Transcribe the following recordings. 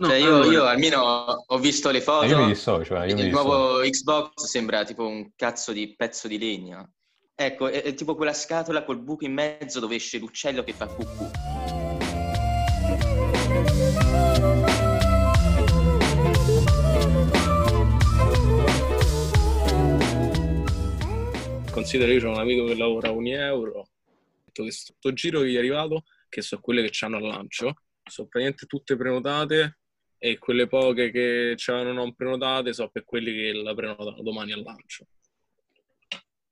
No, cioè io, allora... io, almeno ho visto le foto. Io mi dissocio. Io il nuovo Xbox sembra tipo un cazzo di pezzo di legno. Ecco, è, è tipo quella scatola col buco in mezzo dove esce l'uccello che fa cucù. Considero io ho un amico che lavora a ogni euro. Questo giro che gli è arrivato, che sono quelle che hanno al lancio, sono praticamente tutte prenotate e quelle poche che c'erano non prenotate so per quelli che la prenotano domani al lancio.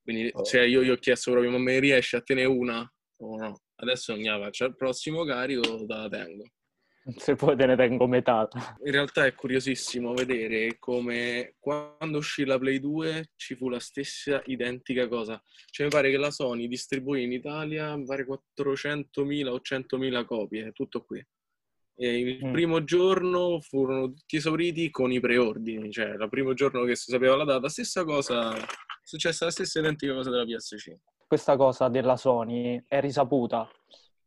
Quindi oh. cioè, io gli ho chiesto proprio, ma me riesci a tenere una o no? Adesso non la faccio, al prossimo carico te la tengo. Se poi te ne tengo metà. In realtà è curiosissimo vedere come quando uscì la Play 2 ci fu la stessa identica cosa. Cioè mi pare che la Sony distribuì in Italia, mi pare 400.000 o 100.000 copie, tutto qui. E il mm. primo giorno furono tutti esauriti con i preordini, cioè il primo giorno che si sapeva la data, stessa cosa, è successa la stessa identica cosa della PS5. Questa cosa della Sony è risaputa,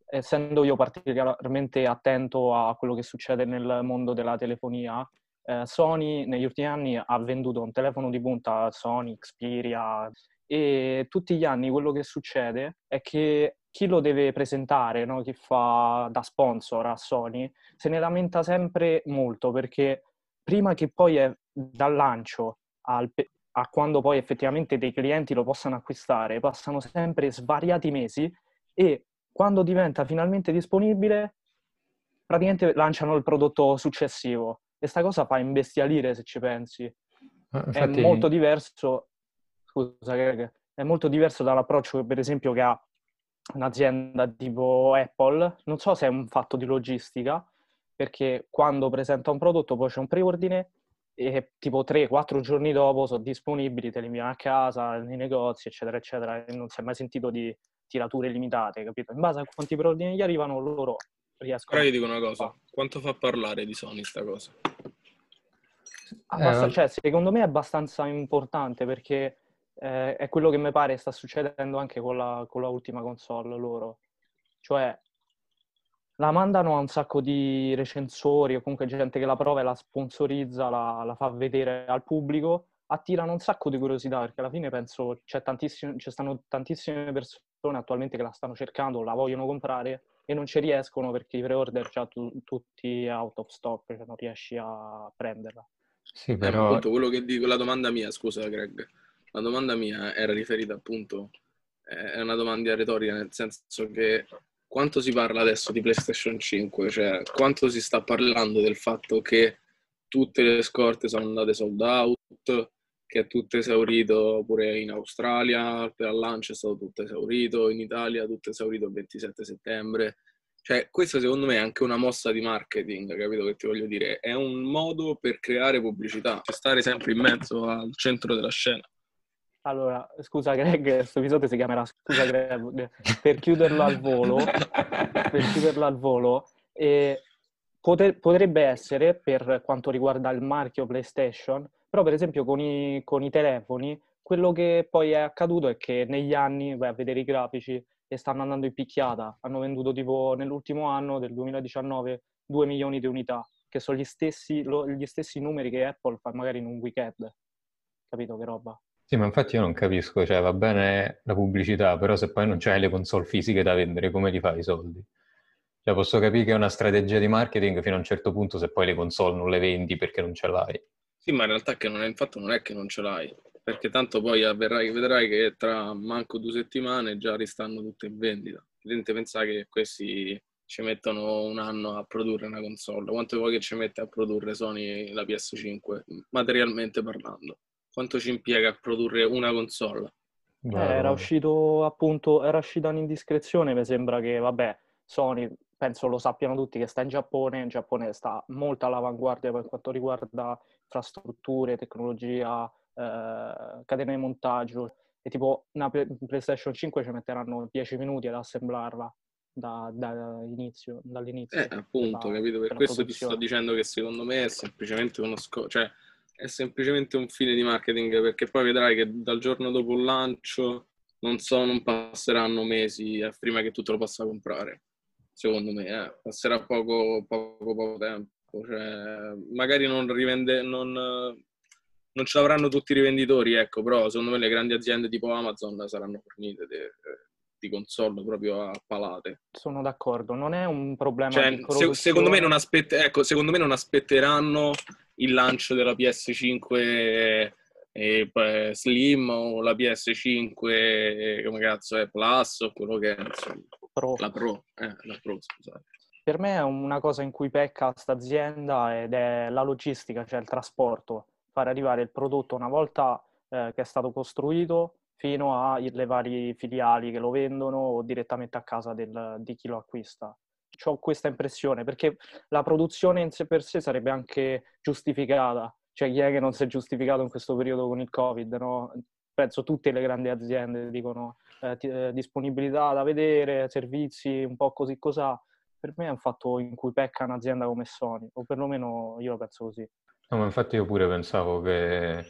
essendo io particolarmente attento a quello che succede nel mondo della telefonia, eh, Sony negli ultimi anni ha venduto un telefono di punta Sony, Xperia e tutti gli anni quello che succede è che chi lo deve presentare, no? chi fa da sponsor a Sony, se ne lamenta sempre molto perché prima che poi è dal lancio al, a quando poi effettivamente dei clienti lo possano acquistare, passano sempre svariati mesi e quando diventa finalmente disponibile, praticamente lanciano il prodotto successivo. E sta cosa fa imbestialire se ci pensi. Ah, infatti... È molto diverso, scusa Greg, è molto diverso dall'approccio per esempio che ha un'azienda tipo Apple, non so se è un fatto di logistica, perché quando presenta un prodotto poi c'è un preordine e tipo 3-4 giorni dopo sono disponibili, te li inviano a casa, nei negozi, eccetera, eccetera, e non si è mai sentito di tirature limitate, capito? In base a quanti preordini gli arrivano, loro riescono... Ora io dico una cosa, quanto fa parlare di Sony sta cosa? Abbast- eh, cioè, secondo me è abbastanza importante perché eh, è quello che mi pare sta succedendo anche con la, con la ultima console loro. Cioè, la mandano a un sacco di recensori o comunque gente che la prova e la sponsorizza, la, la fa vedere al pubblico, attirano un sacco di curiosità perché alla fine penso c'è tantissime, ci stanno tantissime persone attualmente che la stanno cercando, la vogliono comprare e non ci riescono perché i pre-order già tu, tutti out of stock, cioè non riesci a prenderla. Sì, però... Eh, appunto, quello che dico, la domanda mia, scusa Greg, la domanda mia era riferita appunto, eh, è una domanda retorica, nel senso che quanto si parla adesso di PlayStation 5? Cioè, quanto si sta parlando del fatto che tutte le scorte sono andate sold out, che è tutto esaurito pure in Australia, per il lancio è stato tutto esaurito, in Italia tutto esaurito il 27 settembre. Cioè, questa secondo me è anche una mossa di marketing, capito che ti voglio dire? È un modo per creare pubblicità, per stare sempre in mezzo al centro della scena. Allora, scusa Greg, questo episodio si chiamerà Scusa Greg, per chiuderlo al volo, per chiuderlo al volo, e poter, potrebbe essere, per quanto riguarda il marchio PlayStation, però per esempio con i, con i telefoni, quello che poi è accaduto è che negli anni, vai a vedere i grafici, e stanno andando in picchiata, hanno venduto tipo nell'ultimo anno del 2019 2 milioni di unità, che sono gli stessi, lo, gli stessi numeri che Apple fa magari in un weekend. Capito che roba? Sì, ma infatti io non capisco, cioè va bene la pubblicità, però se poi non c'hai le console fisiche da vendere, come li fai i soldi? Cioè posso capire che è una strategia di marketing fino a un certo punto se poi le console non le vendi perché non ce l'hai. Sì, ma in realtà che non è, infatti non è che non ce l'hai, perché tanto poi avverrai, vedrai che tra manco due settimane già ristanno tutte in vendita. Vedete, pensare che questi ci mettono un anno a produrre una console. Quanto vuoi che ci mette a produrre Sony la PS5, materialmente parlando? Quanto ci impiega a produrre una console? Eh, era uscito appunto, era uscita un'indiscrezione, mi sembra che, vabbè, Sony, penso lo sappiano tutti, che sta in Giappone, in Giappone sta molto all'avanguardia per quanto riguarda infrastrutture, tecnologia, eh, catene di montaggio, e tipo una PlayStation 5 ci metteranno 10 minuti ad assemblarla da, da inizio, dall'inizio. Eh, appunto, della, capito? Per questo ti sto dicendo che secondo me è semplicemente uno scopo, cioè è semplicemente un fine di marketing perché poi vedrai che dal giorno dopo il lancio non so, non passeranno mesi eh, prima che tu te lo possa comprare. Secondo me, eh. passerà poco, poco, poco tempo. Cioè, magari non rivende, non, non ce l'avranno tutti i rivenditori, ecco, però secondo me le grandi aziende tipo Amazon saranno fornite di, di console proprio a palate. Sono d'accordo, non è un problema cioè, se, secondo, me non aspett- ecco, secondo me non aspetteranno il lancio della PS5 e, e Slim o la PS5 come cazzo è Plus o quello che è insomma. Pro. La Pro, eh, la Pro scusate. Per me è una cosa in cui pecca questa azienda ed è la logistica, cioè il trasporto, far arrivare il prodotto una volta eh, che è stato costruito fino alle varie filiali che lo vendono o direttamente a casa del, di chi lo acquista. Ho questa impressione perché la produzione in sé per sé sarebbe anche giustificata. Cioè, chi è che non si è giustificato in questo periodo con il Covid? No? Penso tutte le grandi aziende dicono eh, eh, disponibilità da vedere, servizi, un po' così cos'ha. Per me è un fatto in cui pecca un'azienda come Sony, o perlomeno io lo penso così. No, ma infatti io pure pensavo che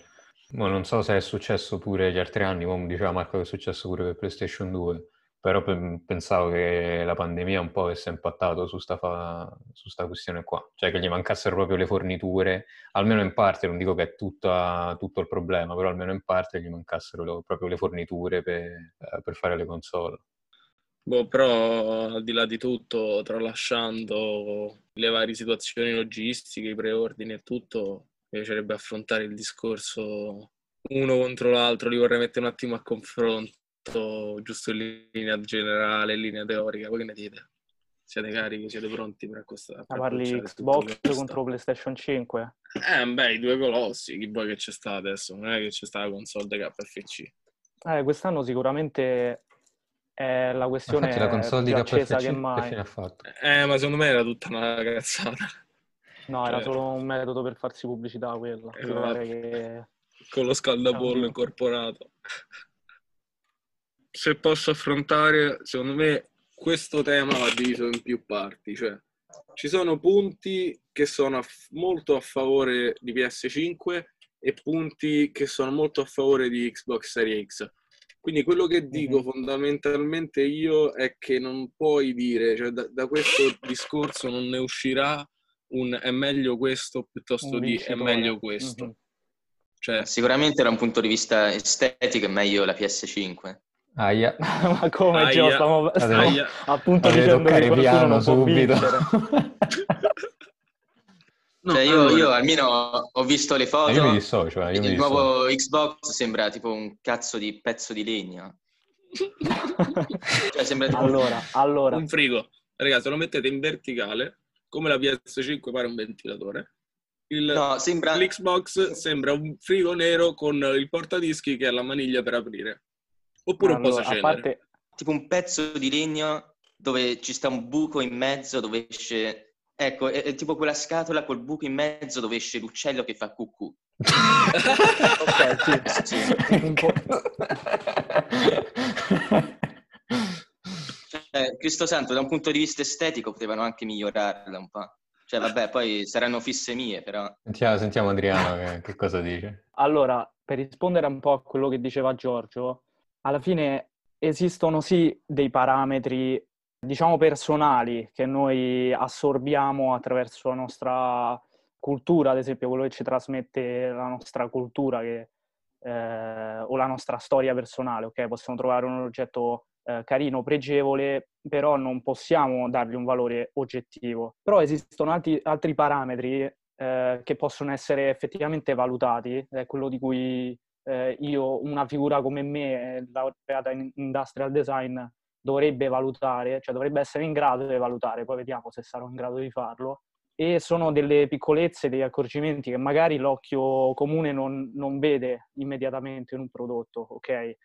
ma non so se è successo pure gli altri anni, come diceva Marco che è successo pure per PlayStation 2, però pensavo che la pandemia un po' avesse impattato su sta, fa... su sta questione qua, cioè che gli mancassero proprio le forniture, almeno in parte, non dico che è tutta, tutto il problema, però almeno in parte gli mancassero lo, proprio le forniture per, eh, per fare le console. Boh, però al di là di tutto, tralasciando le varie situazioni logistiche, i preordini e tutto, mi piacerebbe affrontare il discorso uno contro l'altro, li vorrei mettere un attimo a confronto, giusto in linea generale, in linea teorica. Voi che ne dite? Siete carichi, siete pronti per questa? Ma parli Xbox contro PlayStation 5? Eh, beh, i due colossi, chi vuoi che c'è sta adesso? Non è che c'è sta la console di KFC. Eh, quest'anno sicuramente è la questione la console di KFC che, mai. che fine ha fatto? Eh, ma secondo me era tutta una cazzata. No, era cioè... solo un metodo per farsi pubblicità quello. Esatto. Che... Con lo scaldapollo incorporato. Se posso affrontare, secondo me, questo tema va diviso in più parti. Cioè, ci sono punti che sono molto a favore di PS5 e punti che sono molto a favore di Xbox Series X. Quindi quello che dico mm-hmm. fondamentalmente io è che non puoi dire, cioè da, da questo discorso non ne uscirà un è meglio questo piuttosto di è meglio questo. Mm-hmm. Cioè, Sicuramente da un punto di vista estetico è meglio la PS5. Aia. Ma come Aia. Gio, stiamo, stiamo Aia. appunto dicendo che piano subito. no, cioè, io, io, almeno ho visto le foto. Io mi dissocio. Eh, io il mi nuovo Xbox sembra tipo un cazzo di pezzo di legno. cioè, sembra tipo... allora, allora. Un frigo. Ragazzi, lo mettete in verticale come la PS5 pare un ventilatore. Il, no, sembra... L'Xbox sembra un frigo nero con il portadischi che ha la maniglia per aprire. Oppure allora, un po' cenere. Parte... Tipo un pezzo di legno dove ci sta un buco in mezzo dove esce... Ecco, è, è tipo quella scatola col buco in mezzo dove esce l'uccello che fa cucù. ok, sì. sì. Eh, Cristo Santo, da un punto di vista estetico potevano anche migliorarla un po'. Cioè, vabbè, poi saranno fisse mie, però... Sentiamo, sentiamo Adriano che, che cosa dice. Allora, per rispondere un po' a quello che diceva Giorgio, alla fine esistono sì dei parametri, diciamo, personali che noi assorbiamo attraverso la nostra cultura, ad esempio quello che ci trasmette la nostra cultura che, eh, o la nostra storia personale, ok? Possiamo trovare un oggetto eh, carino, pregevole, però non possiamo dargli un valore oggettivo. Però esistono altri, altri parametri eh, che possono essere effettivamente valutati, è quello di cui eh, io, una figura come me, laureata in industrial design, dovrebbe valutare, cioè dovrebbe essere in grado di valutare, poi vediamo se sarò in grado di farlo. E sono delle piccolezze, degli accorgimenti che magari l'occhio comune non, non vede immediatamente in un prodotto, ok?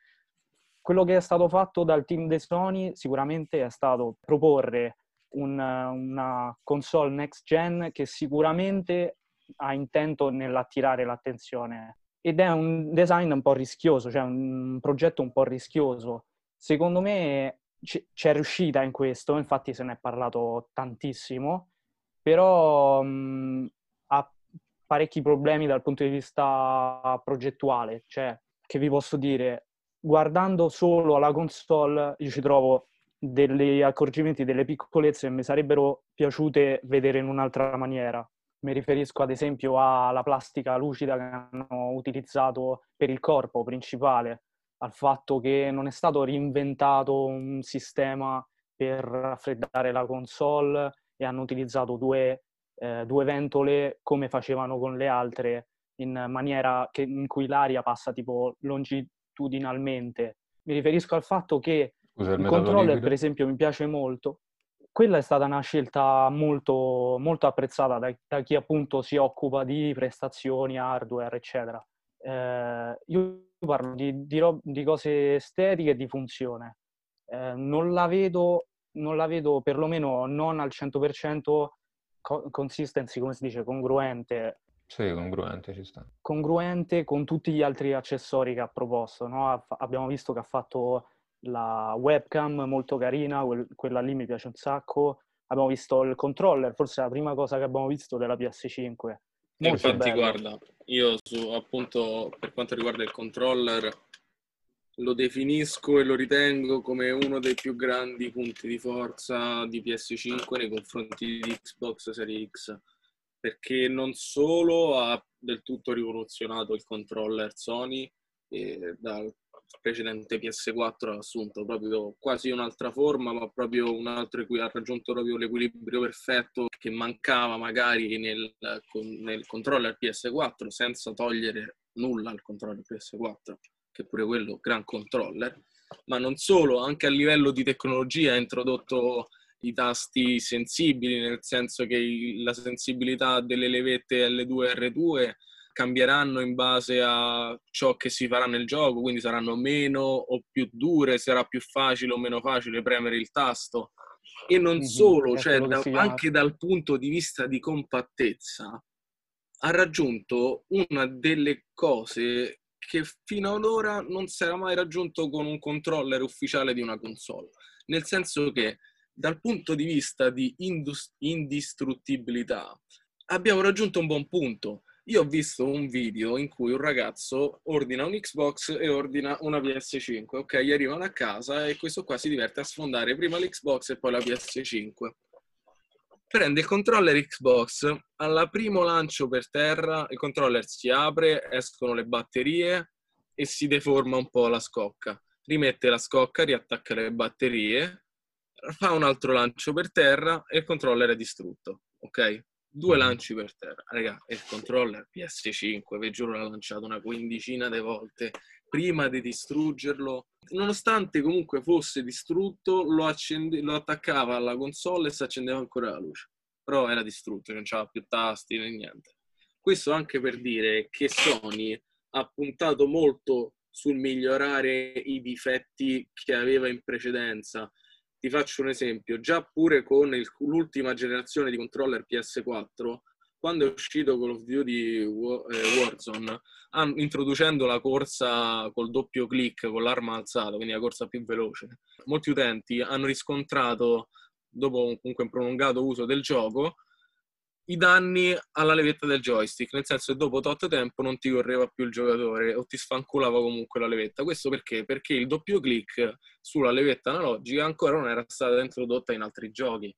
Quello che è stato fatto dal team di Sony sicuramente è stato proporre un, una console next gen che sicuramente ha intento nell'attirare l'attenzione ed è un design un po' rischioso, cioè un progetto un po' rischioso. Secondo me c'è riuscita in questo, infatti se ne è parlato tantissimo, però mh, ha parecchi problemi dal punto di vista progettuale, cioè che vi posso dire, guardando solo alla console, io ci trovo degli accorgimenti, delle piccolezze che mi sarebbero piaciute vedere in un'altra maniera. Mi riferisco ad esempio alla plastica lucida che hanno utilizzato per il corpo principale, al fatto che non è stato reinventato un sistema per raffreddare la console e hanno utilizzato due, eh, due ventole come facevano con le altre in maniera che, in cui l'aria passa tipo longitudinalmente. Mi riferisco al fatto che Scusa, il, il controller, liquido. per esempio, mi piace molto. Quella è stata una scelta molto, molto apprezzata da, da chi appunto si occupa di prestazioni, hardware, eccetera. Eh, io parlo di, di, rob- di, cose estetiche e di funzione. Eh, non, la vedo, non la vedo perlomeno non al 100% co- consistency, come si dice, congruente sì, congruente ci sta. Congruente con tutti gli altri accessori che ha proposto. No? Abbiamo visto che ha fatto la webcam molto carina, quella lì mi piace un sacco. Abbiamo visto il controller, forse è la prima cosa che abbiamo visto della PS5. Molto Infatti, bello. guarda, io su, appunto per quanto riguarda il controller lo definisco e lo ritengo come uno dei più grandi punti di forza di PS5 nei confronti di Xbox Series X perché non solo ha del tutto rivoluzionato il controller Sony e dal precedente PS4 ha assunto proprio quasi un'altra forma, ma proprio un altro ha raggiunto proprio l'equilibrio perfetto che mancava magari nel, nel controller PS4 senza togliere nulla al controller PS4, che pure quello gran controller, ma non solo, anche a livello di tecnologia ha introdotto i tasti sensibili, nel senso che la sensibilità delle levette L2 e R2 cambieranno in base a ciò che si farà nel gioco, quindi saranno meno o più dure, sarà più facile o meno facile premere il tasto. E non mm-hmm, solo, cioè da, anche dal punto di vista di compattezza, ha raggiunto una delle cose che fino ad ora non si era mai raggiunto con un controller ufficiale di una console. Nel senso che dal punto di vista di indus- indistruttibilità abbiamo raggiunto un buon punto. Io ho visto un video in cui un ragazzo ordina un Xbox e ordina una PS5. Ok, gli arrivano a casa e questo qua si diverte a sfondare prima l'Xbox e poi la PS5. Prende il controller Xbox, al primo lancio per terra il controller si apre, escono le batterie e si deforma un po' la scocca. Rimette la scocca, riattacca le batterie fa un altro lancio per terra e il controller è distrutto, ok? Due mm. lanci per terra. Raga, il controller PS5, vi giuro, l'ha lanciato una quindicina di volte prima di distruggerlo. Nonostante comunque fosse distrutto, lo, accende- lo attaccava alla console e si accendeva ancora la luce. Però era distrutto, non c'aveva più tasti né niente. Questo anche per dire che Sony ha puntato molto sul migliorare i difetti che aveva in precedenza ti faccio un esempio, già pure con il, l'ultima generazione di controller PS4, quando è uscito Call of Duty eh, Warzone, introducendo la corsa col doppio clic, con l'arma alzata, quindi la corsa più veloce, molti utenti hanno riscontrato, dopo comunque un prolungato uso del gioco, i danni alla levetta del joystick, nel senso che dopo tot tempo non ti correva più il giocatore o ti sfanculava comunque la levetta. Questo perché? Perché il doppio clic sulla levetta analogica ancora non era stata introdotta in altri giochi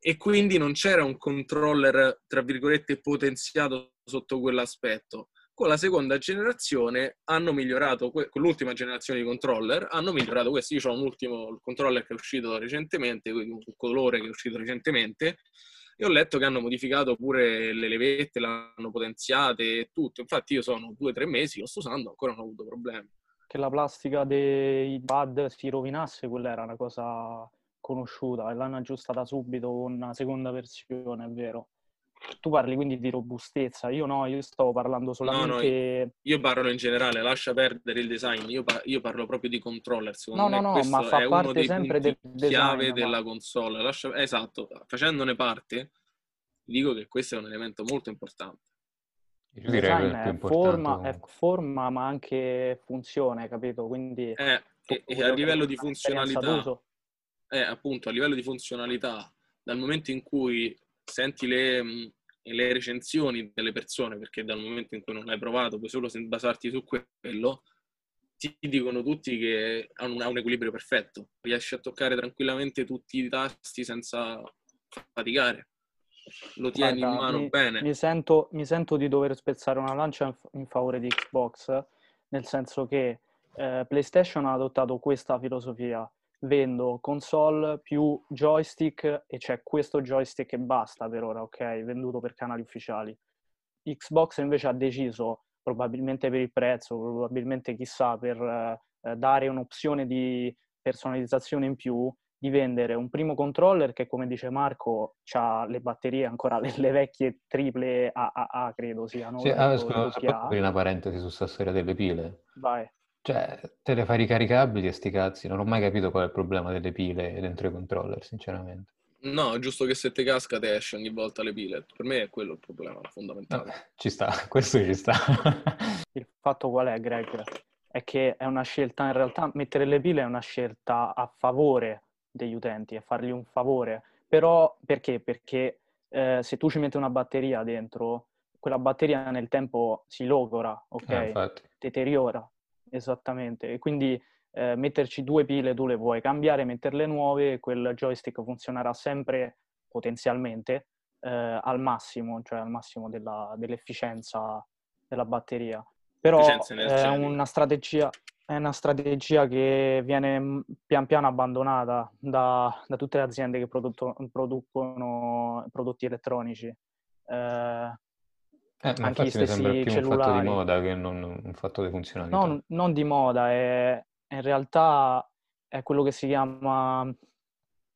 e quindi non c'era un controller, tra virgolette, potenziato sotto quell'aspetto. Con la seconda generazione hanno migliorato, con l'ultima generazione di controller, hanno migliorato questo. Io ho un ultimo controller che è uscito recentemente, un colore che è uscito recentemente, e ho letto che hanno modificato pure le levette, l'hanno potenziate e tutto. Infatti io sono due o tre mesi, lo sto usando, ancora non ho avuto problemi. Che la plastica dei pad si rovinasse, quella era una cosa conosciuta e l'hanno aggiustata subito con una seconda versione, è vero. Tu parli quindi di robustezza, io no, io stavo parlando solamente... No, no, io parlo in generale, lascia perdere il design, io, par- io parlo proprio di controller, secondo no, me no, no, ma fa parte sempre del design, chiave della console. Lascia... Esatto, facendone parte, dico che questo è un elemento molto importante. Il design è forma, è forma, ma anche funzione, capito? Quindi... Eh, e, e a livello di funzionalità... Eh, appunto, a livello di funzionalità, dal momento in cui senti le, mm, le recensioni delle persone, perché dal momento in cui non l'hai provato puoi solo basarti su quello, ti dicono tutti che ha un, ha un equilibrio perfetto, riesci a toccare tranquillamente tutti i tasti senza faticare. lo tieni Guarda, in mano mi, bene. mi sento, mi sento di dover spezzare una lancia in, in favore di Xbox, nel senso che eh, PlayStation ha adottato questa filosofia. Vendo console più joystick e c'è questo joystick e basta per ora, ok? Venduto per canali ufficiali. Xbox invece ha deciso, probabilmente per il prezzo, probabilmente chissà, per eh, dare un'opzione di personalizzazione in più, di vendere un primo controller che, come dice Marco, ha le batterie ancora le, le vecchie triple AAA, credo siano. Sì, ah, scusa, una parentesi su sta storia delle pile? Vai. Cioè, te le fai ricaricabili e sti cazzi, non ho mai capito qual è il problema delle pile dentro i controller, sinceramente. No, è giusto che se te casca te esce ogni volta le pile. Per me è quello il problema fondamentale. Vabbè, ci sta, questo ci sta. Il fatto qual è, Greg? È che è una scelta, in realtà mettere le pile è una scelta a favore degli utenti, è fargli un favore. Però perché? Perché eh, se tu ci metti una batteria dentro, quella batteria nel tempo si logora, ok? Eh. Deteriora, esattamente. E quindi eh, metterci due pile tu le vuoi cambiare, metterle nuove, quel joystick funzionerà sempre potenzialmente eh, al massimo, cioè al massimo della- dell'efficienza della batteria. Però è una strategia, è una strategia che viene mm, pian piano abbandonata da, da tutte le aziende che prodotto- producono prodotti elettronici. Eh, Eh, ma Anche gli mi sembra stessi più un fatto di cellulari. moda che non un fatto di funzionalità. non, non di moda, è, in realtà è quello che si chiama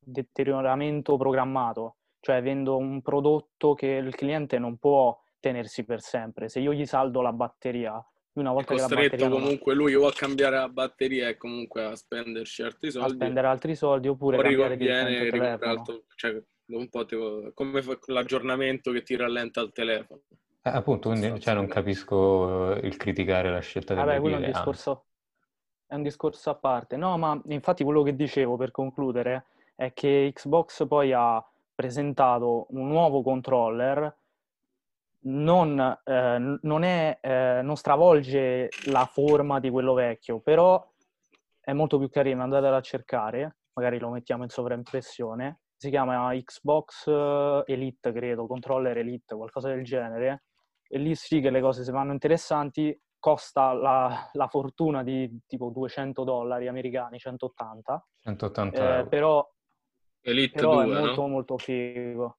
deterioramento programmato, cioè vendo un prodotto che il cliente non può tenersi per sempre. Se io gli saldo la batteria, una È volta che la costretto batteria non comunque lui o a cambiare la batteria e comunque a spenderci altri a soldi. spendere altri soldi oppure riconviene altro- cioè, un po' tipo, come fa- l'aggiornamento che ti rallenta il telefono. Eh, appunto, quindi cioè, non capisco eh, il criticare la scelta delle Vabbè, quello è un anzi. discorso, è un discorso a parte. No, ma infatti quello che dicevo per concludere è che Xbox poi ha presentato un nuovo controller, non, eh, non è, eh, non stravolge la forma di quello vecchio, però è molto più carino, andatelo a cercare, magari lo mettiamo in sovraimpressione. Si chiama Xbox eh, Elite, credo, controller Elite, qualcosa del genere. E lì sì che le cose si fanno interessanti, costa la, la fortuna di tipo 200 dollari americani, 180, 180 eh, euro. però, Elite però 2, è molto no? molto figo.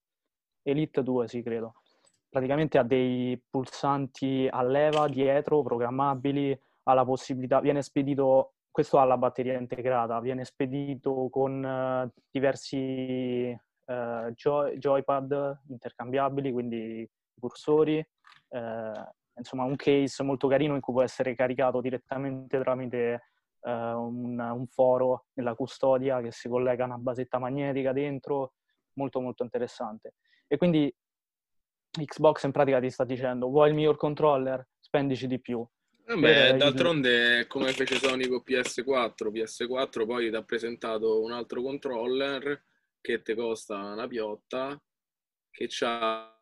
Elite 2, sì, credo. Praticamente ha dei pulsanti a leva dietro, programmabili, ha la possibilità, viene spedito, questo ha la batteria integrata, viene spedito con eh, diversi eh, joy- joypad intercambiabili, quindi cursori, eh, insomma un case molto carino in cui può essere caricato direttamente tramite eh, un, un foro nella custodia che si collega a una basetta magnetica dentro, molto molto interessante. E quindi Xbox in pratica ti sta dicendo vuoi il miglior controller? Spendici di più. Vabbè, il- d'altronde come fece Sony con PS4. PS4 poi ti ha presentato un altro controller che ti costa una piotta, che ha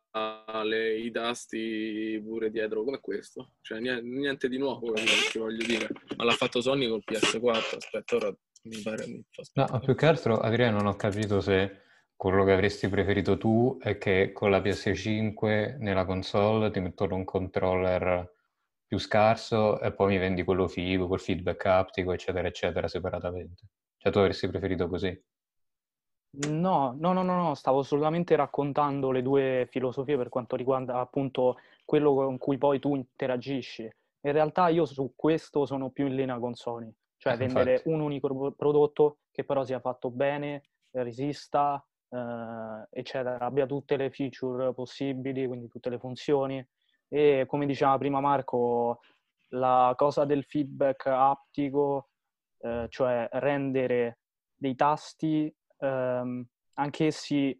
le- i tasti pure dietro come questo. Cioè niente, niente di nuovo, che ti voglio dire. Ma l'ha fatto Sony col PS4. Aspetta, ora mi pare mi No, più che altro, Adriano, non ho capito se quello che avresti preferito tu è che con la PS5 nella console ti mettono un controller più scarso e poi mi vendi quello figo, col feedback aptico, eccetera, eccetera, separatamente. Cioè tu avresti preferito così. No, no, no, no, no, stavo solamente raccontando le due filosofie per quanto riguarda appunto quello con cui poi tu interagisci. In realtà io su questo sono più in linea con Sony, cioè Eh, vendere infatti. un unico pro- prodotto che però sia fatto bene, resista, eh, eccetera, abbia tutte le feature possibili, quindi tutte le funzioni. E come diceva prima Marco, la cosa del feedback aptico, eh, cioè rendere dei tasti ehm, anch'essi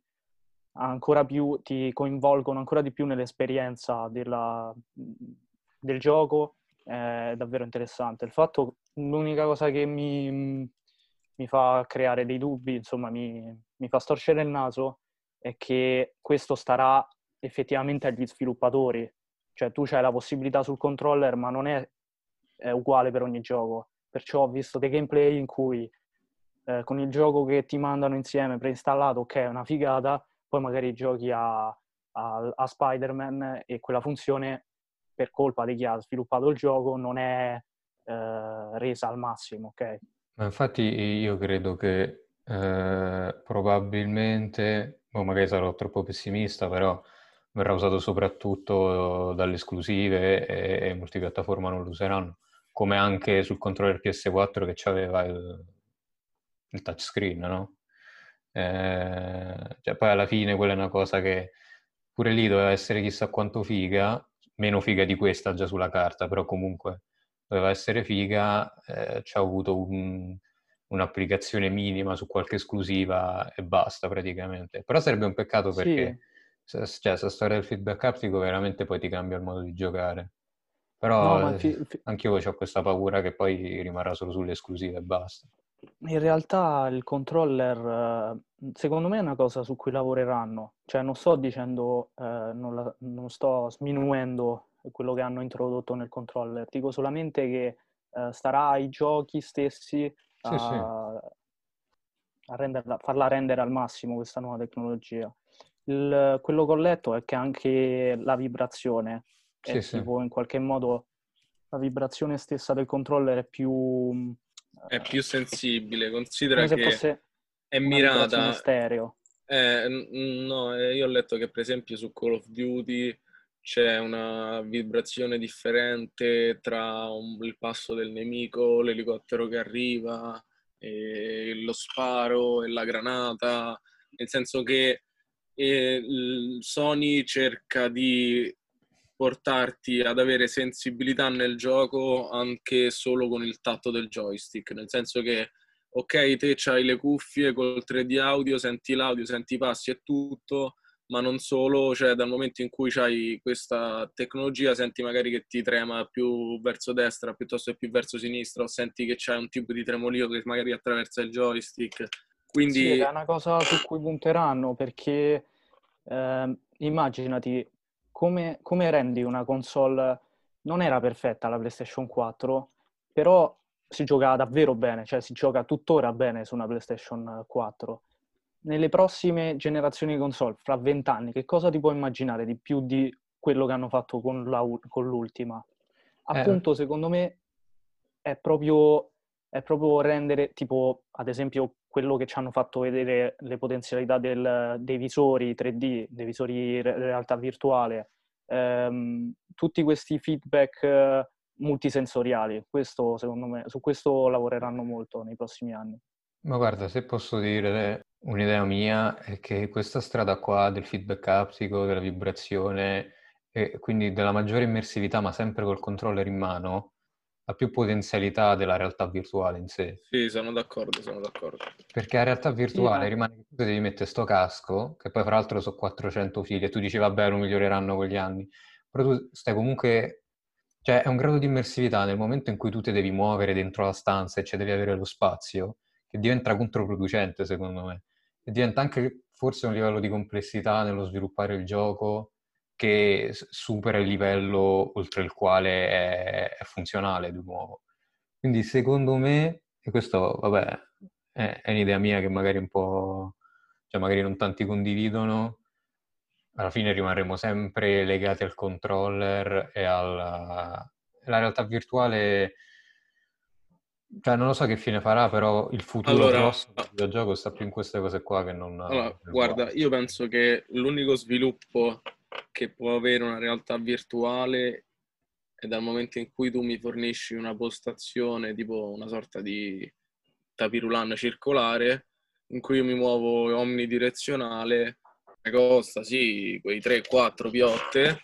ancora più ti coinvolgono ancora di più nell'esperienza della- del gioco è davvero interessante. Il fatto, l'unica cosa che mi, mi fa creare dei dubbi, insomma, mi, mi fa storcere il naso, è che questo starà effettivamente agli sviluppatori. Cioè tu c'hai la possibilità sul controller, ma non è, è uguale per ogni gioco. Perciò ho visto dei gameplay in cui eh, con il gioco che ti mandano insieme preinstallato, ok, è una figata, poi magari giochi a a, a Spider-Man e quella funzione, per colpa di chi ha sviluppato il gioco, non è eh, resa al massimo, ok? Ma infatti io credo che eh, probabilmente, oh, magari sarò troppo pessimista, però verrà usato soprattutto dalle esclusive e, e multipiattaforma non lo useranno, come anche sul controller PS4 che aveva il, il touchscreen, no? Eh, cioè, poi alla fine quella è una cosa che pure lì doveva essere chissà quanto figa, meno figa di questa già sulla carta, però comunque doveva essere figa, eh, ci ha avuto un, un'applicazione minima su qualche esclusiva e basta praticamente. Però sarebbe un peccato perché sì. se, cioè, se storia del feedback aptico veramente poi ti cambia il modo di giocare. Però no, fi- fi- anch'io ho questa paura che poi rimarrà solo sulle esclusive e basta. In realtà il controller, secondo me, è una cosa su cui lavoreranno. Cioè, non sto dicendo, eh, non, la, non, sto sminuendo quello che hanno introdotto nel controller, dico solamente che eh, starà ai giochi stessi a, sì. a renderla, farla rendere al massimo questa nuova tecnologia. Il, quello che ho letto è che anche la vibrazione è sì, tipo in qualche modo la vibrazione stessa del controller è più è più sensibile, considera che è mirata. Stereo. Eh, no, eh, io ho letto che per esempio su Call of Duty c'è una vibrazione differente tra un, il passo del nemico, l'elicottero che arriva, lo sparo e la granata, nel senso che eh, Sony cerca di portarti ad avere sensibilità nel gioco anche solo con il tatto del joystick, nel senso che ok, te hai le cuffie col 3D audio, senti l'audio, senti i passi e tutto, ma non solo, cioè dal momento in cui hai questa tecnologia senti magari che ti trema più verso destra piuttosto che più verso sinistra o senti che c'è un tipo di tremolio che magari attraversa il joystick. Quindi... Sì, è una cosa su cui punteranno perché eh, immaginati come, come rendi una console... Non era perfetta la PlayStation 4, però si gioca davvero bene, cioè si gioca tuttora bene su una PlayStation 4. Nelle prossime generazioni di console, fra vent'anni, che cosa ti puoi immaginare di più di quello che hanno fatto con, la, con l'ultima? Eh. Appunto, eh. secondo me, è proprio, è proprio rendere, tipo, ad esempio, quello che ci hanno fatto vedere le potenzialità del, dei visori 3D, dei visori re- realtà virtuale, ehm, tutti questi feedback eh, multisensoriali. Questo, secondo me, su questo lavoreranno molto nei prossimi anni. Ma guarda, se posso dire un'idea mia, è che questa strada qua del feedback aptico, della vibrazione e quindi della maggiore immersività, ma sempre col controller in mano, ha più potenzialità della realtà virtuale in sé. Sì, sono d'accordo, sono d'accordo. Perché la realtà virtuale sì, rimane che tu devi mettere sto casco, che poi fra l'altro sono 400 fili, e tu dici vabbè lo miglioreranno con gli anni, però tu stai comunque... Cioè è un grado di immersività nel momento in cui tu ti devi muovere dentro la stanza e cioè devi avere lo spazio, che diventa controproducente secondo me. E diventa anche forse un livello di complessità nello sviluppare il gioco che supera il livello oltre il quale è, è funzionale di nuovo. Quindi secondo me, e questo vabbè è, è, un'idea mia che magari un po', cioè magari non tanti condividono, alla fine rimarremo sempre legati al controller e alla la realtà virtuale. Cioè, non lo so che fine farà, però il futuro allora, prossimo del videogioco sta più in queste cose qua che non... Allora, guarda, io penso che l'unico sviluppo che può avere una realtà virtuale è dal momento in cui tu mi fornisci una postazione, tipo una sorta di tapirulan circolare, in cui io mi muovo omnidirezionale, costa sì quei 3-4 piotte,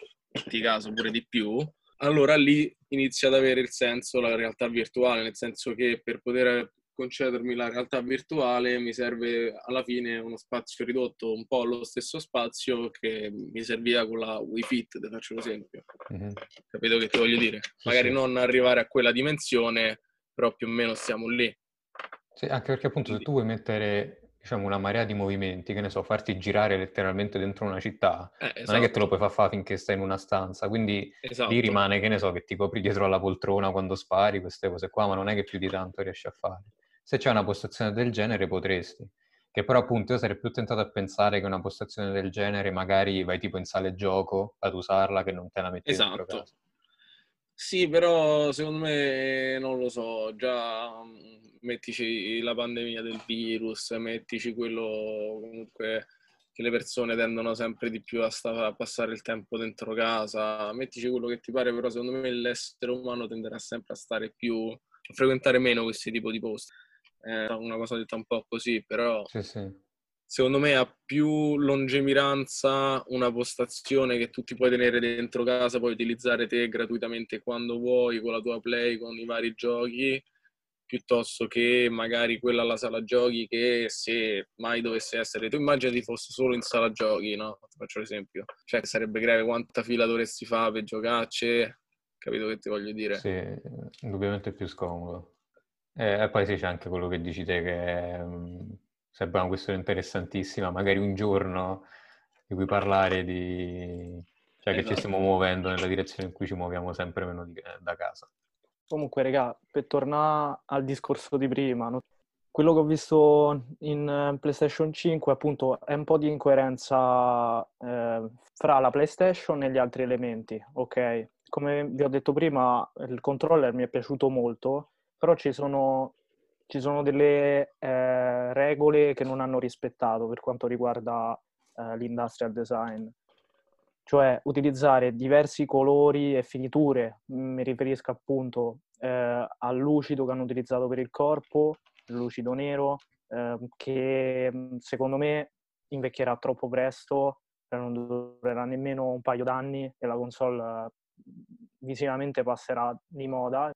in caso pure di più, allora lì inizia ad avere il senso la realtà virtuale, nel senso che per poter concedermi la realtà virtuale mi serve alla fine uno spazio ridotto un po' allo stesso spazio che mi serviva con la Wii Fit, ti faccio un esempio. Mm-hmm. Capito che ti voglio dire? Magari sì. non arrivare a quella dimensione, però più o meno stiamo lì. Sì, anche perché appunto Quindi... se tu vuoi mettere diciamo, una marea di movimenti, che ne so, farti girare letteralmente dentro una città, eh, esatto. non è che te lo esatto. puoi far fare finché stai in una stanza, quindi esatto. lì rimane, che ne so, che ti copri dietro alla poltrona quando spari, queste cose qua, ma non è che più di tanto riesci a fare se c'è una postazione del genere potresti. Che però appunto io sarei più tentato a pensare che una postazione del genere magari vai tipo in sale gioco ad usarla che non te la metti esatto. dentro casa. Sì, però secondo me non lo so, già mm, mettici la pandemia del virus, mettici quello comunque che le persone tendono sempre di più a, sta- a passare il tempo dentro casa, mettici quello che ti pare, però secondo me l'essere umano tenderà sempre a stare più, a frequentare meno questi tipi di posti. È una cosa detta un po' così, però sì, sì. secondo me ha più lungimiranza una postazione che tu ti puoi tenere dentro casa, puoi utilizzare te gratuitamente quando vuoi, con la tua play, con i vari giochi, piuttosto che magari quella alla sala giochi che se mai dovesse essere, tu immagini fosse solo in sala giochi, no? Faccio l'esempio. Cioè sarebbe grave quanta fila dovresti fare per giocarci, capito che ti voglio dire? Sì, indubbiamente più scomodo. E, poi sì, c'è anche quello che dici te che um, sarebbe una questione interessantissima, magari un giorno di cui parlare di... cioè esatto. che ci esatto. stiamo muovendo nella direzione in cui ci muoviamo sempre meno di, da casa. Comunque, regà, per tornare al discorso di prima, no? quello che ho visto in eh, PlayStation 5 appunto è un po' di incoerenza eh, fra la PlayStation e gli altri elementi, ok? Come vi ho detto prima, il controller mi è piaciuto molto, però ci sono, ci sono delle eh, regole che non hanno rispettato per quanto riguarda eh, l'industrial design cioè utilizzare diversi colori e finiture, mi riferisco appunto eh, al lucido che hanno utilizzato per il corpo, il lucido nero, eh, che secondo me invecchierà troppo presto, non durerà nemmeno un paio d'anni e la console visivamente passerà di moda.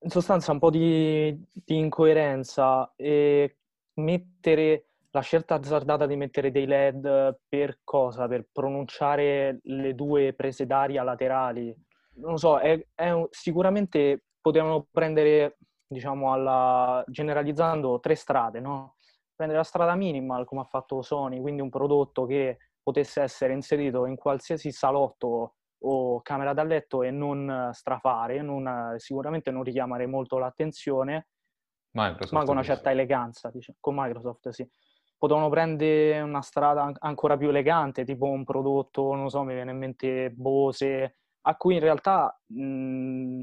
In sostanza un po' di, di incoerenza e mettere la scelta azzardata di mettere dei LED per cosa? Per pronunciare le due prese d'aria laterali? Non lo so, è, è un, sicuramente potevano prendere, diciamo, alla, generalizzando tre strade, no? Prendere la strada minimal come ha fatto Sony, quindi un prodotto che potesse essere inserito in qualsiasi salotto o camera da letto e non strafare, non, sicuramente non richiamare molto l'attenzione, Microsoft ma con una certa eleganza, diciamo, con Microsoft sì potevano prendere una strada ancora più elegante, tipo un prodotto, non so, mi viene in mente Bose, a cui in realtà mh,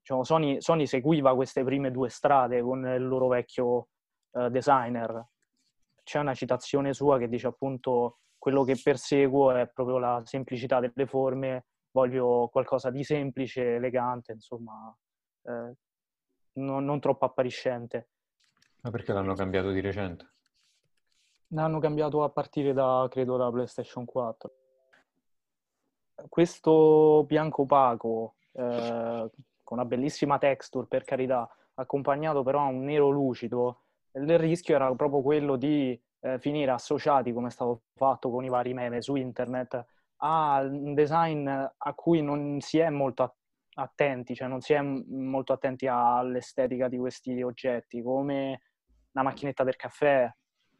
diciamo, Sony, Sony, seguiva queste prime due strade con il loro vecchio uh, designer. C'è una citazione sua che dice appunto quello che perseguo è proprio la semplicità delle forme, voglio qualcosa di semplice, elegante, insomma, eh, non, non troppo appariscente. Ma perché l'hanno cambiato di recente? L'hanno cambiato a partire da, credo, da PlayStation 4. Questo bianco opaco, eh, con una bellissima texture, per carità, accompagnato però a un nero lucido, il rischio era proprio quello di eh, finire associati, come è stato fatto con i vari meme su internet, a un design a cui non si è molto attenti, cioè non si è molto attenti all'estetica di questi oggetti, come una macchinetta del caffè,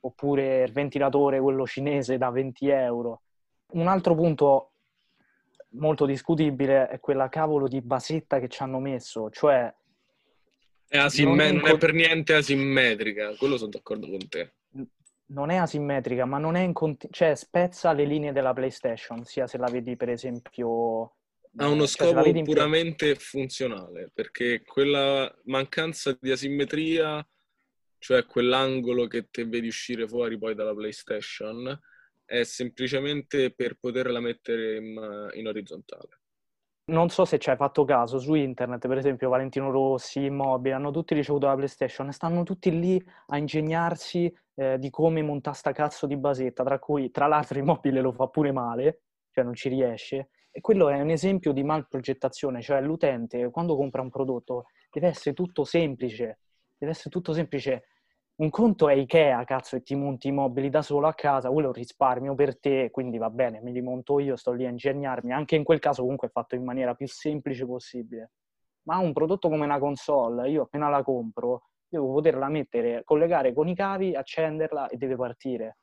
oppure il ventilatore, quello cinese da 20 euro. Un altro punto molto discutibile è quella cavolo di basetta che ci hanno messo, cioè... È asimme- non, non è per niente asimmetrica, quello sono d'accordo con te. Non è asimmetrica, ma non è in conti- cioè spezza le linee della PlayStation, sia se la vedi per esempio ha uno cioè, scopo puramente funzionale, perché quella mancanza di asimmetria cioè quell'angolo che te vedi uscire fuori poi dalla PlayStation, è semplicemente per poterla mettere in, in orizzontale. Non so se ci hai fatto caso, su internet per esempio Valentino Rossi, Immobile, hanno tutti ricevuto la PlayStation e stanno tutti lì a ingegnarsi eh, di come montare sta cazzo di basetta, tra cui tra l'altro Immobile lo fa pure male, cioè non ci riesce. E quello è un esempio di malprogettazione, cioè l'utente quando compra un prodotto deve essere tutto semplice, deve essere tutto semplice un conto è Ikea, cazzo, e ti monti i mobili da solo a casa, quello risparmio per te, quindi va bene, me li monto io, sto lì a ingegnarmi. Anche in quel caso comunque è fatto in maniera più semplice possibile. Ma un prodotto come una console, io appena la compro, devo poterla mettere, collegare con i cavi, accenderla e deve partire.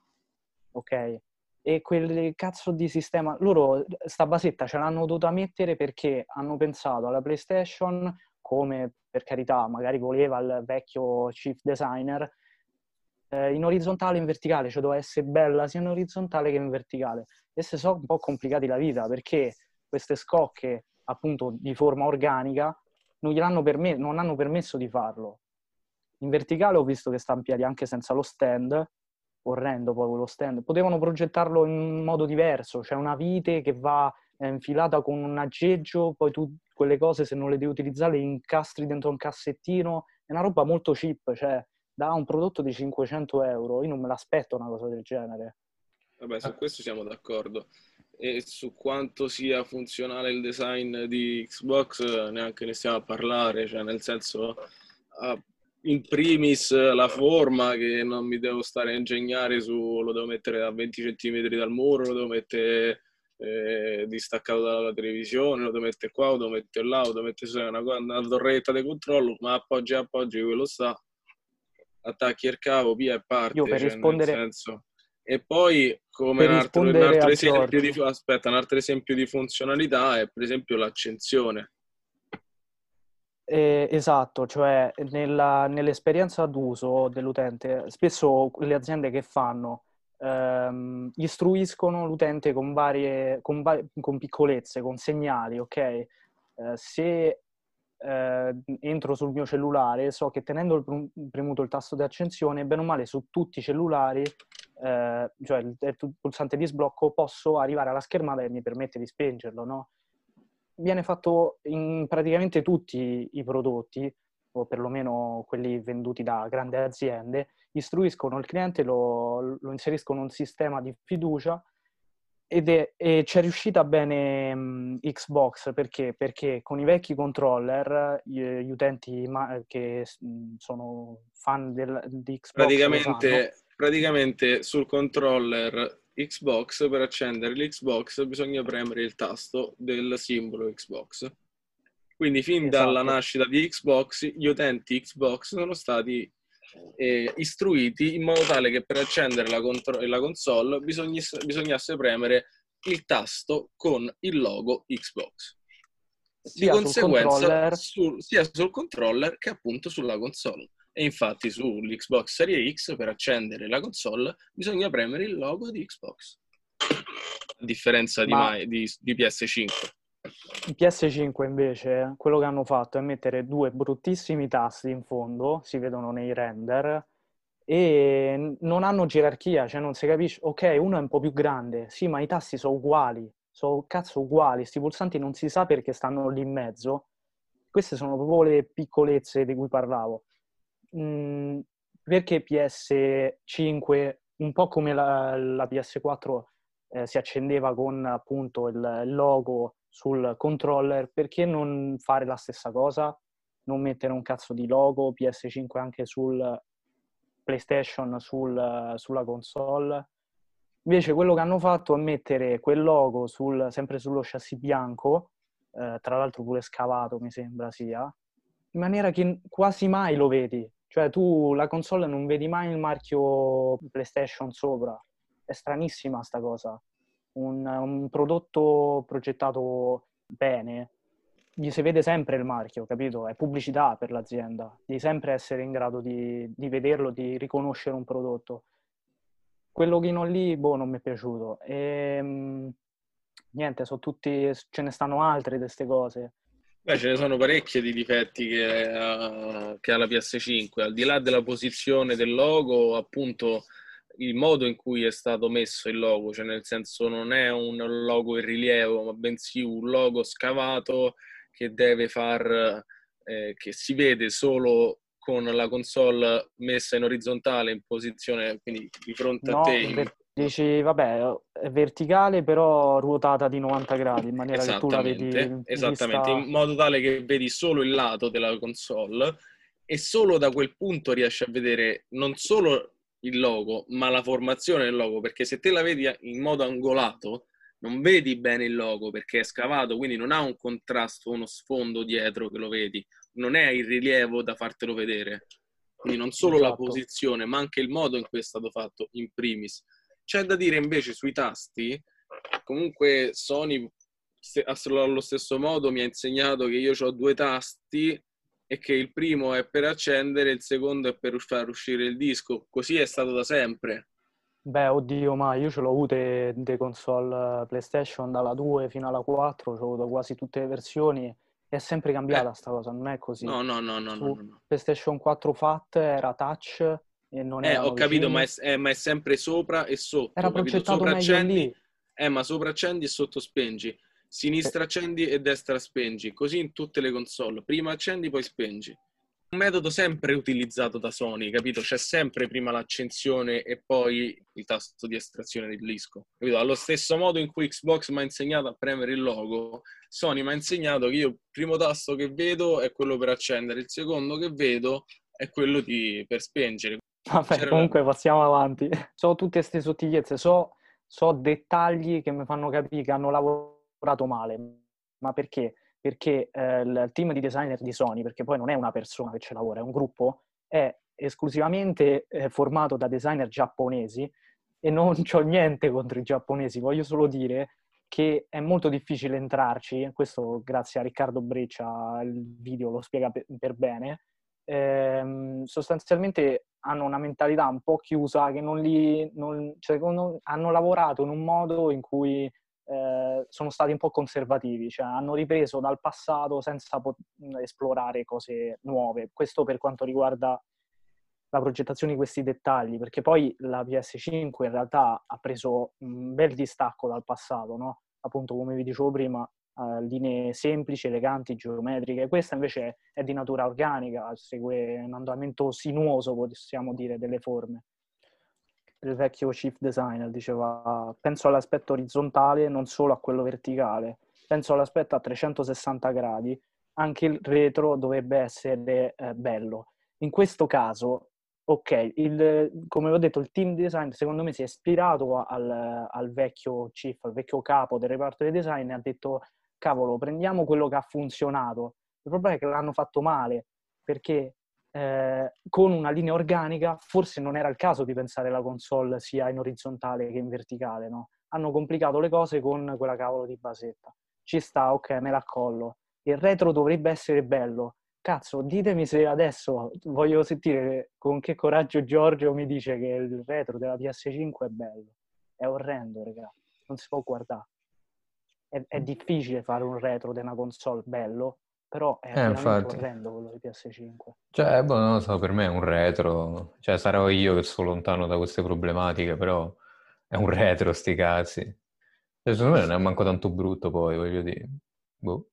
Ok? E quel cazzo di sistema, loro sta basetta ce l'hanno dovuta mettere perché hanno pensato alla PlayStation come per carità magari voleva il vecchio chief designer eh, in orizzontale e in verticale, cioè doveva essere bella sia in orizzontale che in verticale. E se sono un po' complicati la vita perché queste scocche appunto di forma organica non, perme- non hanno permesso di farlo. In verticale ho visto che sta in piedi anche senza lo stand, orrendo poi quello stand. Potevano progettarlo in modo diverso, c'è cioè una vite che va eh, infilata con un aggeggio, poi tu quelle cose se non le devi utilizzare le incastri dentro un cassettino, è una roba molto cheap, cioè da un prodotto di 500 euro, io non me l'aspetto una cosa del genere. Vabbè, su questo siamo d'accordo. E su quanto sia funzionale il design di Xbox neanche ne stiamo a parlare, cioè nel senso in primis la forma che non mi devo stare a ingegnare su lo devo mettere a 20 cm dal muro, lo devo mettere eh, distaccato dalla televisione, lo devo mettere qua, lo devo mettere là, lo devo mettere su una, una torretta di controllo, ma appoggi appoggi quello sta, attacchi il cavo, via e parte. Io per cioè, rispondere... Senso... E poi come un altro, un altro esempio di, aspetta, un altro esempio di funzionalità è per esempio l'accensione eh, esatto, cioè nella, nell'esperienza d'uso dell'utente, spesso le aziende che fanno ehm, istruiscono l'utente con varie, con, va- con piccolezze, con segnali, ok? Eh, se eh, entro sul mio cellulare, so che tenendo il, premuto il tasto di accensione, bene o male su tutti i cellulari, eh, cioè il, il, pulsante di sblocco, posso arrivare alla schermata che mi permette di spengerlo, no? viene fatto in praticamente tutti i prodotti, o perlomeno quelli venduti da grandi aziende, istruiscono il cliente, lo, lo inseriscono in un sistema di fiducia ed è, e c'è riuscita bene um, Xbox perché? Perché con i vecchi controller gli, gli utenti ma, che mh, sono fan del, di Xbox praticamente, praticamente sul controller Xbox, per accendere l'Xbox bisogna premere il tasto del simbolo Xbox. Quindi fin esatto. dalla nascita di Xbox gli utenti Xbox sono stati eh, istruiti in modo tale che per accendere la, contro- la console bisognasse, bisognasse premere il tasto con il logo Xbox. Di sia conseguenza sul sul, sia sul controller che appunto sulla console. E infatti sull'Xbox Series X per accendere la console bisogna premere il logo di Xbox. A differenza di, Ma... di, di PS5. Il PS5 invece, quello che hanno fatto è mettere due bruttissimi tasti in fondo, si vedono nei render, e non hanno gerarchia, cioè non si capisce, ok, uno è un po' più grande, sì, ma i tasti sono uguali, sono cazzo uguali, sti pulsanti non si sa perché stanno lì in mezzo. Queste sono proprio le piccolezze di cui parlavo. Mm, perché PS5, un po' come la, la PS4 eh, si accendeva con appunto il logo sul controller, perché non fare la stessa cosa? Non mettere un cazzo di logo PS5 anche sul PlayStation, sul, sulla console? Invece quello che hanno fatto è mettere quel logo sul, sempre sullo chassis bianco, eh, tra l'altro pure scavato mi sembra sia, in maniera che quasi mai lo vedi. Cioè tu la console non vedi mai il marchio PlayStation sopra. È stranissima sta cosa. Un, un prodotto progettato bene, gli si vede sempre il marchio, capito? È pubblicità per l'azienda. Devi sempre essere in grado di, di vederlo, di riconoscere un prodotto. Quello che lì, boh, non mi è piaciuto. E, ehm, niente, tutti, ce ne stanno altre di queste cose. Beh, ce ne sono parecchie di difetti che, uh, che ha la PS5, al di là della posizione del logo, appunto il modo in cui è stato messo il logo, cioè nel senso non è un logo in rilievo, ma bensì un logo scavato che deve far, eh, che si vede solo con la console messa in orizzontale in posizione, quindi di fronte no, a te. In... Dici, vabbè, è verticale però ruotata di 90 gradi, in maniera che tu la vedi... Esattamente, vista... in modo tale che vedi solo il lato della console e solo da quel punto riesci a vedere non solo il logo, ma la formazione del logo, perché se te la vedi in modo angolato, non vedi bene il logo perché è scavato, quindi non ha un contrasto, uno sfondo dietro che lo vedi, non è il rilievo da fartelo vedere. Quindi non solo esatto. la posizione, ma anche il modo in cui è stato fatto in primis. C'è da dire invece sui tasti, comunque Sony allo stesso modo mi ha insegnato che io ho due tasti e che il primo è per accendere, il secondo è per far uscire il disco. Così è stato da sempre. Beh, oddio, ma io ce l'ho avute dei console PlayStation dalla 2 fino alla 4, ho avuto quasi tutte le versioni. È sempre cambiata eh. sta cosa, non è così. No, no, no, no, no, no. PlayStation 4 FAT era touch e non eh, era. ho capito, ma è, è, ma è, sempre sopra e sotto. Era progettato meglio accendi, lì. Eh, ma sopra accendi e sotto spengi. Sinistra accendi e destra spengi. Così in tutte le console. Prima accendi, poi spengi un metodo sempre utilizzato da Sony, capito? C'è sempre prima l'accensione e poi il tasto di estrazione del disco, capito? Allo stesso modo in cui Xbox mi ha insegnato a premere il logo, Sony mi ha insegnato che io il primo tasto che vedo è quello per accendere, il secondo che vedo è quello di, per spengere. Vabbè, C'era comunque passiamo avanti. So tutte queste sottigliezze, so, so dettagli che mi fanno capire che hanno lavorato male. Ma perché? perché eh, il team di designer di Sony, perché poi non è una persona che ci lavora, è un gruppo, è esclusivamente eh, formato da designer giapponesi e non ho niente contro i giapponesi, voglio solo dire che è molto difficile entrarci, questo grazie a Riccardo Breccia, il video lo spiega per, per bene, ehm, sostanzialmente hanno una mentalità un po' chiusa che non li, non, cioè, non, hanno lavorato in un modo in cui eh, sono stati un po' conservativi, cioè hanno ripreso dal passato senza pot- esplorare cose nuove. Questo per quanto riguarda la progettazione di questi dettagli, perché poi la PS5 in realtà ha preso un bel distacco dal passato, no? Appunto, come vi dicevo prima, eh, linee semplici, eleganti, geometriche. Questa invece è di natura organica, segue un andamento sinuoso, possiamo dire, delle forme il vecchio chief designer diceva penso all'aspetto orizzontale non solo a quello verticale, penso all'aspetto a 360 gradi, anche il retro dovrebbe essere eh, bello. In questo caso, ok, il, come ho detto, il team design secondo me si è ispirato al, al vecchio chief, al vecchio capo del reparto di design e ha detto cavolo, prendiamo quello che ha funzionato. Il problema è che l'hanno fatto male, perché eh, con una linea organica, forse non era il caso di pensare la console sia in orizzontale che in verticale, no? Hanno complicato le cose con quella cavolo di basetta. Ci sta, ok, me la collo. Il retro dovrebbe essere bello. Cazzo, ditemi se adesso voglio sentire con che coraggio Giorgio mi dice che il retro della PS5 è bello. È orrendo, raga. Non si può guardare. È, è difficile fare un retro di una console bello però è eh, infatti. orrendo quello di PS5. Cioè, boh, non lo so, per me è un retro, cioè sarò io che sono lontano da queste problematiche, però è un retro sti cazzi. Cioè, secondo me non è manco tanto brutto poi, voglio dire. Boh.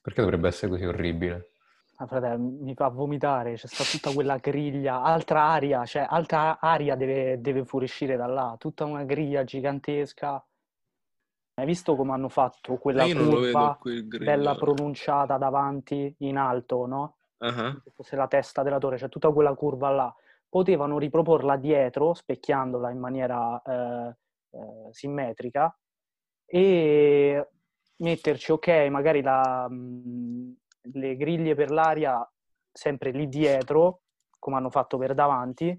Perché dovrebbe essere così orribile? Ah, fratello, mi fa vomitare, c'è sta tutta quella griglia, altra aria, cioè altra aria deve, deve fuoriuscire da là, tutta una griglia gigantesca hai visto come hanno fatto quella curva bella pronunciata davanti in alto, no? Uh-huh. Fosse la testa della torre, cioè tutta quella curva là. Potevano riproporla dietro, specchiandola in maniera eh, eh, simmetrica e metterci, ok, magari la, mh, mm, le griglie per l'aria sempre lì dietro, come hanno fatto per davanti,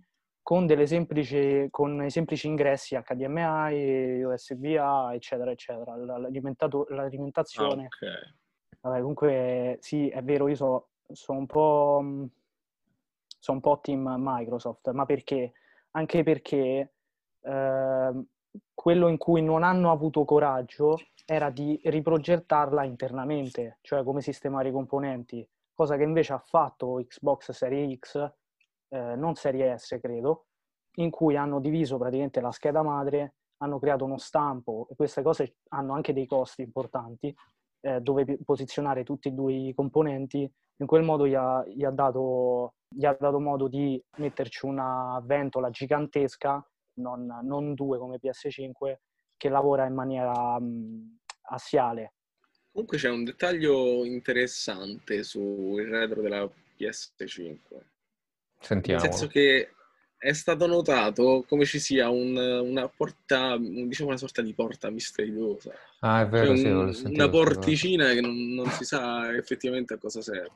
con, delle semplici, con i semplici ingressi HDMI, USB-A, eccetera, eccetera. L'alimentazione. Okay. Vabbè, comunque, sì, è vero, io sono so un po'... Sono un po' team Microsoft, ma perché? Anche perché eh, quello in cui non hanno avuto coraggio era di riprogettarla internamente, cioè come sistemare i componenti, cosa che invece ha fatto Xbox Series X eh, non Serie S credo, in cui hanno diviso praticamente la scheda madre, hanno creato uno stampo e queste cose hanno anche dei costi importanti eh, dove posizionare tutti e due i componenti. In quel modo gli ha, gli ha, dato, gli ha dato modo di metterci una ventola gigantesca, non, non due come PS5, che lavora in maniera mh, assiale. Comunque c'è un dettaglio interessante sul retro della PS5 Sentiamo. Nel senso che è stato notato come ci sia un, una porta, diciamo una sorta di porta misteriosa. Ah, è vero, cioè un, sì, Una porticina che non, non, si sa effettivamente a cosa serve.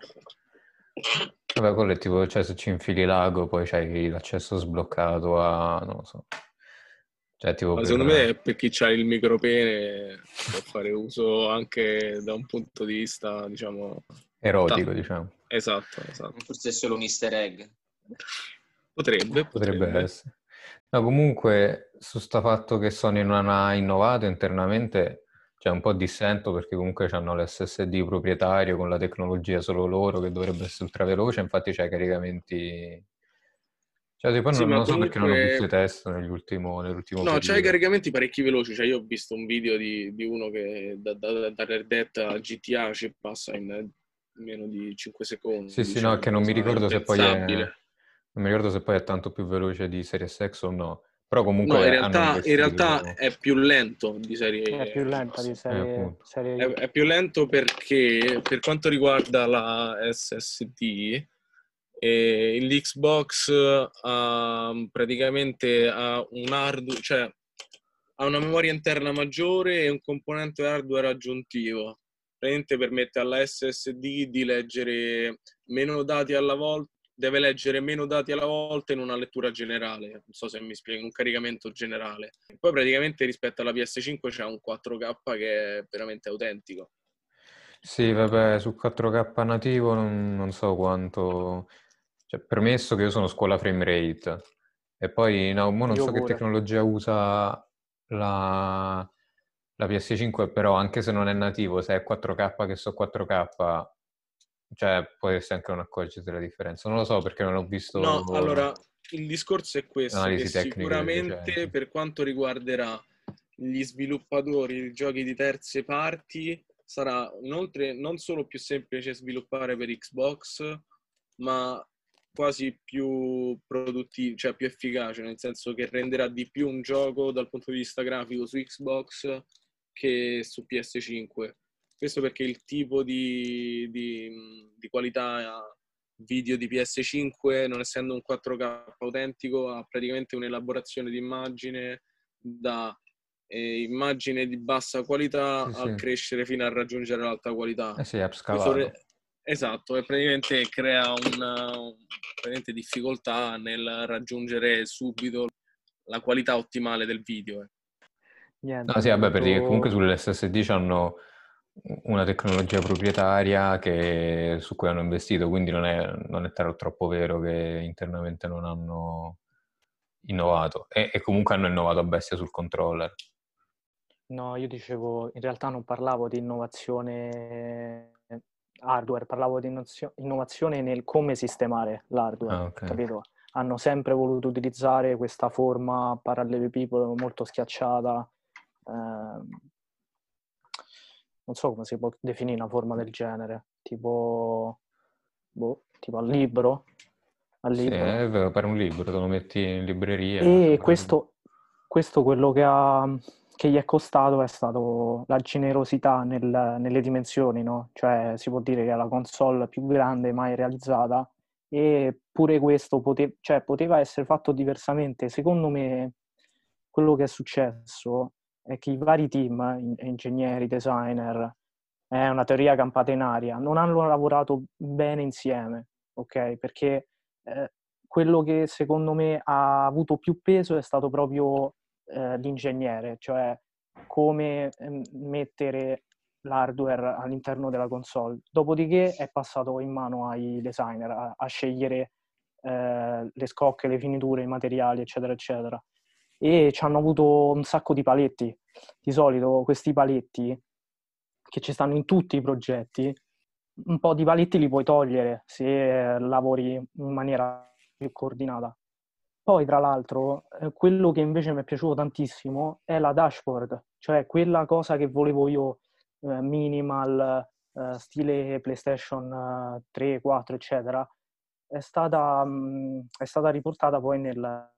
Vabbè, quello è tipo, cioè se ci infili l'ago poi c'hai l'accesso sbloccato a, non lo so. Cioè, tipo per... secondo me per chi ha il micropene può fare uso anche da un punto di vista, diciamo, erotico, Ta- diciamo. Esatto, esatto. Forse è solo un easter egg. Potrebbe, potrebbe, potrebbe essere. No, comunque, su sta fatto che Sony non ha innovato internamente, c'è un po' dissento perché comunque hanno l'SSD proprietario con la tecnologia solo loro che dovrebbe essere ultra veloce, infatti c'è caricamenti cioè, poi sì, non, non so perché non ho visto i test nell'ultimo, nell'ultimo No, c'hai caricamenti parecchi veloci. Cioè, io ho visto un video di, di uno che da, da, da Red Dead a GTA ci passa in meno di 5 secondi. Sì, diciamo, sì, no, diciamo, che non mi ricordo se poi è... Non mi ricordo se poi è tanto più veloce di Series X o no. Però comunque no, in realtà, in realtà è più lento di serie È più lenta di serie, eh, serie... È, è, più lento perché per quanto riguarda la SSD e l'Xbox uh, praticamente ha un hardware, cioè ha una memoria interna maggiore e un componente hardware aggiuntivo. Praticamente permette alla SSD di leggere meno dati alla volta, deve leggere meno dati alla volta in una lettura generale. Non so se mi spiego, un caricamento generale. Poi praticamente rispetto alla PS5 c'è un 4K che è veramente autentico. Sì, vabbè, su 4K nativo non, non so quanto cioè, permesso che io sono scuola frame rate e poi no, non io so pure. che tecnologia usa la, la, PS5, però anche se non è nativo, se è 4K che so 4K, cioè può essere anche non accorgersi della differenza. Non lo so perché non ho visto... No, allora il discorso è questo, che sicuramente per quanto riguarderà gli sviluppatori di giochi di terze parti sarà inoltre non solo più semplice sviluppare per Xbox, ma quasi più produttivo, cioè più efficace, nel senso che renderà di più un gioco dal punto di vista grafico su Xbox che su PS5. Questo perché il tipo di, di, di qualità video di PS5, non essendo un 4K autentico, ha praticamente un'elaborazione di immagine da eh, immagine di bassa qualità sì, a crescere fino a raggiungere l'alta qualità. Eh sì, upscalato. Esatto, e praticamente crea una, praticamente difficoltà nel raggiungere subito la qualità ottimale del video. Eh. Niente, no, sì, vabbè, perché comunque sulle SSD hanno una tecnologia proprietaria che, su cui hanno investito, quindi non è, non è troppo vero che internamente non hanno innovato e, e, comunque hanno innovato a bestia sul controller. No, io dicevo, in realtà non parlavo di innovazione hardware, parlavo di innovazione nel come sistemare l'hardware, ah, okay. capito? Hanno sempre voluto utilizzare questa forma parallelepipedo molto schiacciata. Eh, non so come si può definire una forma del genere, tipo, boh, tipo al libro. Al libro. Sì, è vero, per un libro, te lo metti in libreria. E questo, questo quello che ha che gli è costato è stato la generosità nel, nelle dimensioni, no? Cioè si può dire che è la console più grande mai realizzata e pure questo pote- cioè, poteva essere fatto diversamente. Secondo me quello che è successo è che i vari team, ingegneri, designer, è una teoria campata in aria, non hanno lavorato bene insieme, ok? Perché eh, quello che secondo me ha avuto più peso è stato proprio eh, l'ingegnere, cioè come ehm, mettere l'hardware all'interno della console. Dopodiché è passato in mano ai designer a, a scegliere eh, le scocche, le finiture, i materiali, eccetera, eccetera. E ci hanno avuto un sacco di paletti. Di solito questi paletti, che ci stanno in tutti i progetti, un po' di paletti li puoi togliere se lavori in maniera più coordinata. Poi, tra l'altro, eh, quello che invece mi è piaciuto tantissimo è la dashboard, cioè quella cosa che volevo io, eh, minimal, eh, stile PlayStation 3, 4, eccetera, è stata, mh, mm, è stata riportata poi nel,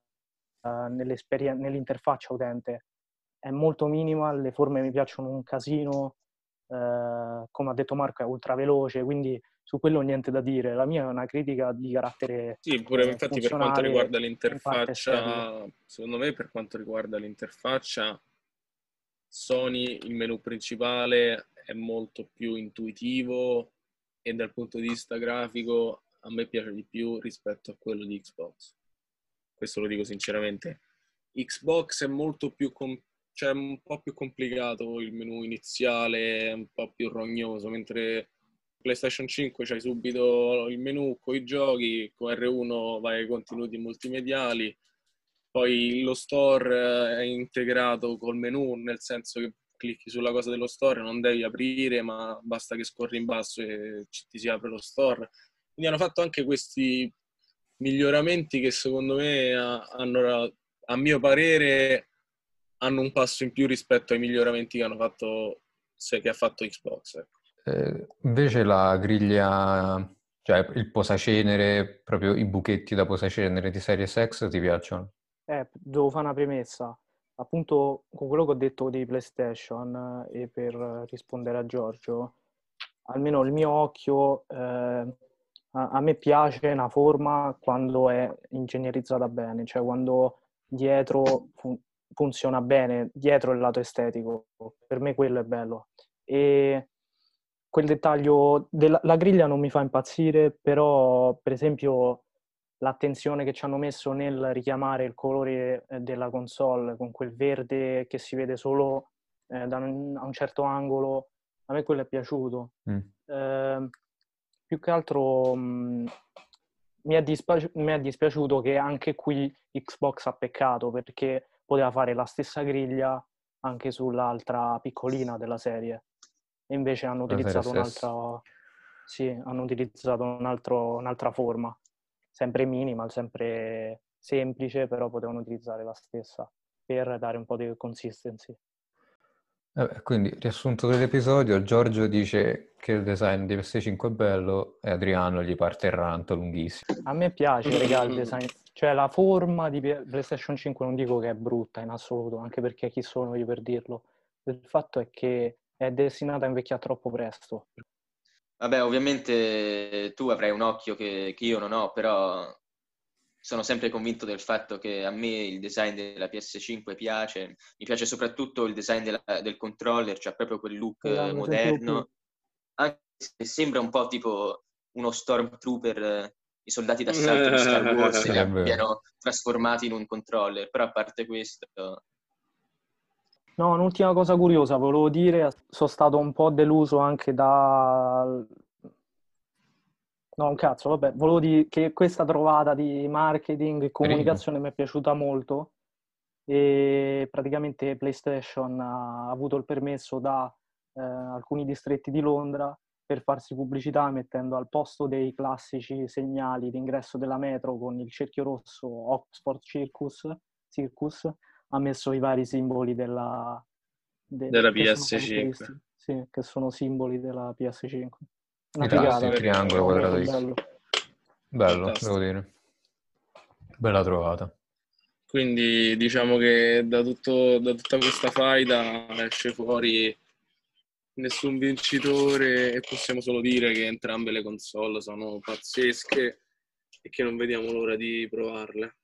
nell'interfaccia utente. È molto minimal, le forme mi piacciono un casino, uh, come ha detto Marco è ultra veloce, quindi su quello niente da dire. La mia è una critica di carattere. Sì, pure infatti per quanto riguarda l'interfaccia, secondo me per quanto riguarda l'interfaccia, Sony il menu principale è molto più intuitivo e dal punto di vista grafico a me piace di più rispetto a quello di Xbox. Questo lo dico sinceramente. Xbox è molto più com- cioè un po' più complicato il menu iniziale, un po' più rognoso, mentre PlayStation 5 c'hai subito il menu con i giochi, con R1 vai ai contenuti multimediali, poi lo store è integrato col menu, nel senso che clicchi sulla cosa dello store, non devi aprire, ma basta che scorri in basso e ti si apre lo store. Quindi hanno fatto anche questi miglioramenti che secondo me hanno, a mio parere, hanno un passo in più rispetto ai miglioramenti che hanno fatto, che ha fatto Xbox. Ecco. Eh, invece la griglia, cioè il posacenere, proprio i buchetti da posacenere di Series X ti piacciono? Eh, devo fare una premessa. Appunto, con quello che ho detto di PlayStation e per rispondere a Giorgio, almeno il mio occhio, eh, a, a, me piace una forma quando è ingegnerizzata bene, cioè quando dietro fun- funziona bene, dietro il lato estetico. Per me quello è bello. E quel dettaglio della griglia non mi fa impazzire, però per esempio l'attenzione che ci hanno messo nel richiamare il colore eh, della console con quel verde che si vede solo eh, da un, a un certo angolo, a me quello è piaciuto. Mm. Eh, più che altro mh, mi, è dispi- mi, è dispiaciuto che anche qui Xbox ha peccato perché poteva fare la stessa griglia anche sull'altra piccolina della serie. E invece hanno utilizzato un'altra, sì, hanno utilizzato un altro, un'altra forma, sempre minimal, sempre semplice, però potevano utilizzare la stessa per dare un po' di consistency. Eh, quindi, riassunto dell'episodio, Giorgio dice che il design di PS5 è bello e Adriano gli parte il ranto lunghissimo. A me piace, regà, il design. Cioè, la forma di PlayStation 5 non dico che è brutta in assoluto, anche perché chi sono io per dirlo. Il fatto è che è destinata a invecchiare troppo presto. Vabbè, ovviamente tu avrai un occhio che, che, io non ho, però sono sempre convinto del fatto che a me il design della PS5 piace. Mi piace soprattutto il design della, del controller, cioè proprio quel look no, moderno. Anche se sembra un po' tipo uno Stormtrooper, i soldati d'assalto di Star Wars che abbiano trasformati in un controller, però a parte questo No, un'ultima cosa curiosa, volevo dire, sono stato un po' deluso anche da... No, un cazzo, vabbè, volevo dire che questa trovata di marketing e comunicazione mi è piaciuta molto e praticamente PlayStation ha avuto il permesso da eh, alcuni distretti di Londra per farsi pubblicità mettendo al posto dei classici segnali d'ingresso della metro con il cerchio rosso Oxford Circus, Circus ha messo i vari simboli della, de, della PS5. Sì, che sono simboli della PS5. Una il, figata, triangolo quadrato bello, bello devo dire. Bella trovata. Quindi diciamo che da, tutto, da tutta questa faida esce fuori nessun vincitore e possiamo solo dire che entrambe le console sono pazzesche e che non vediamo l'ora di provarle.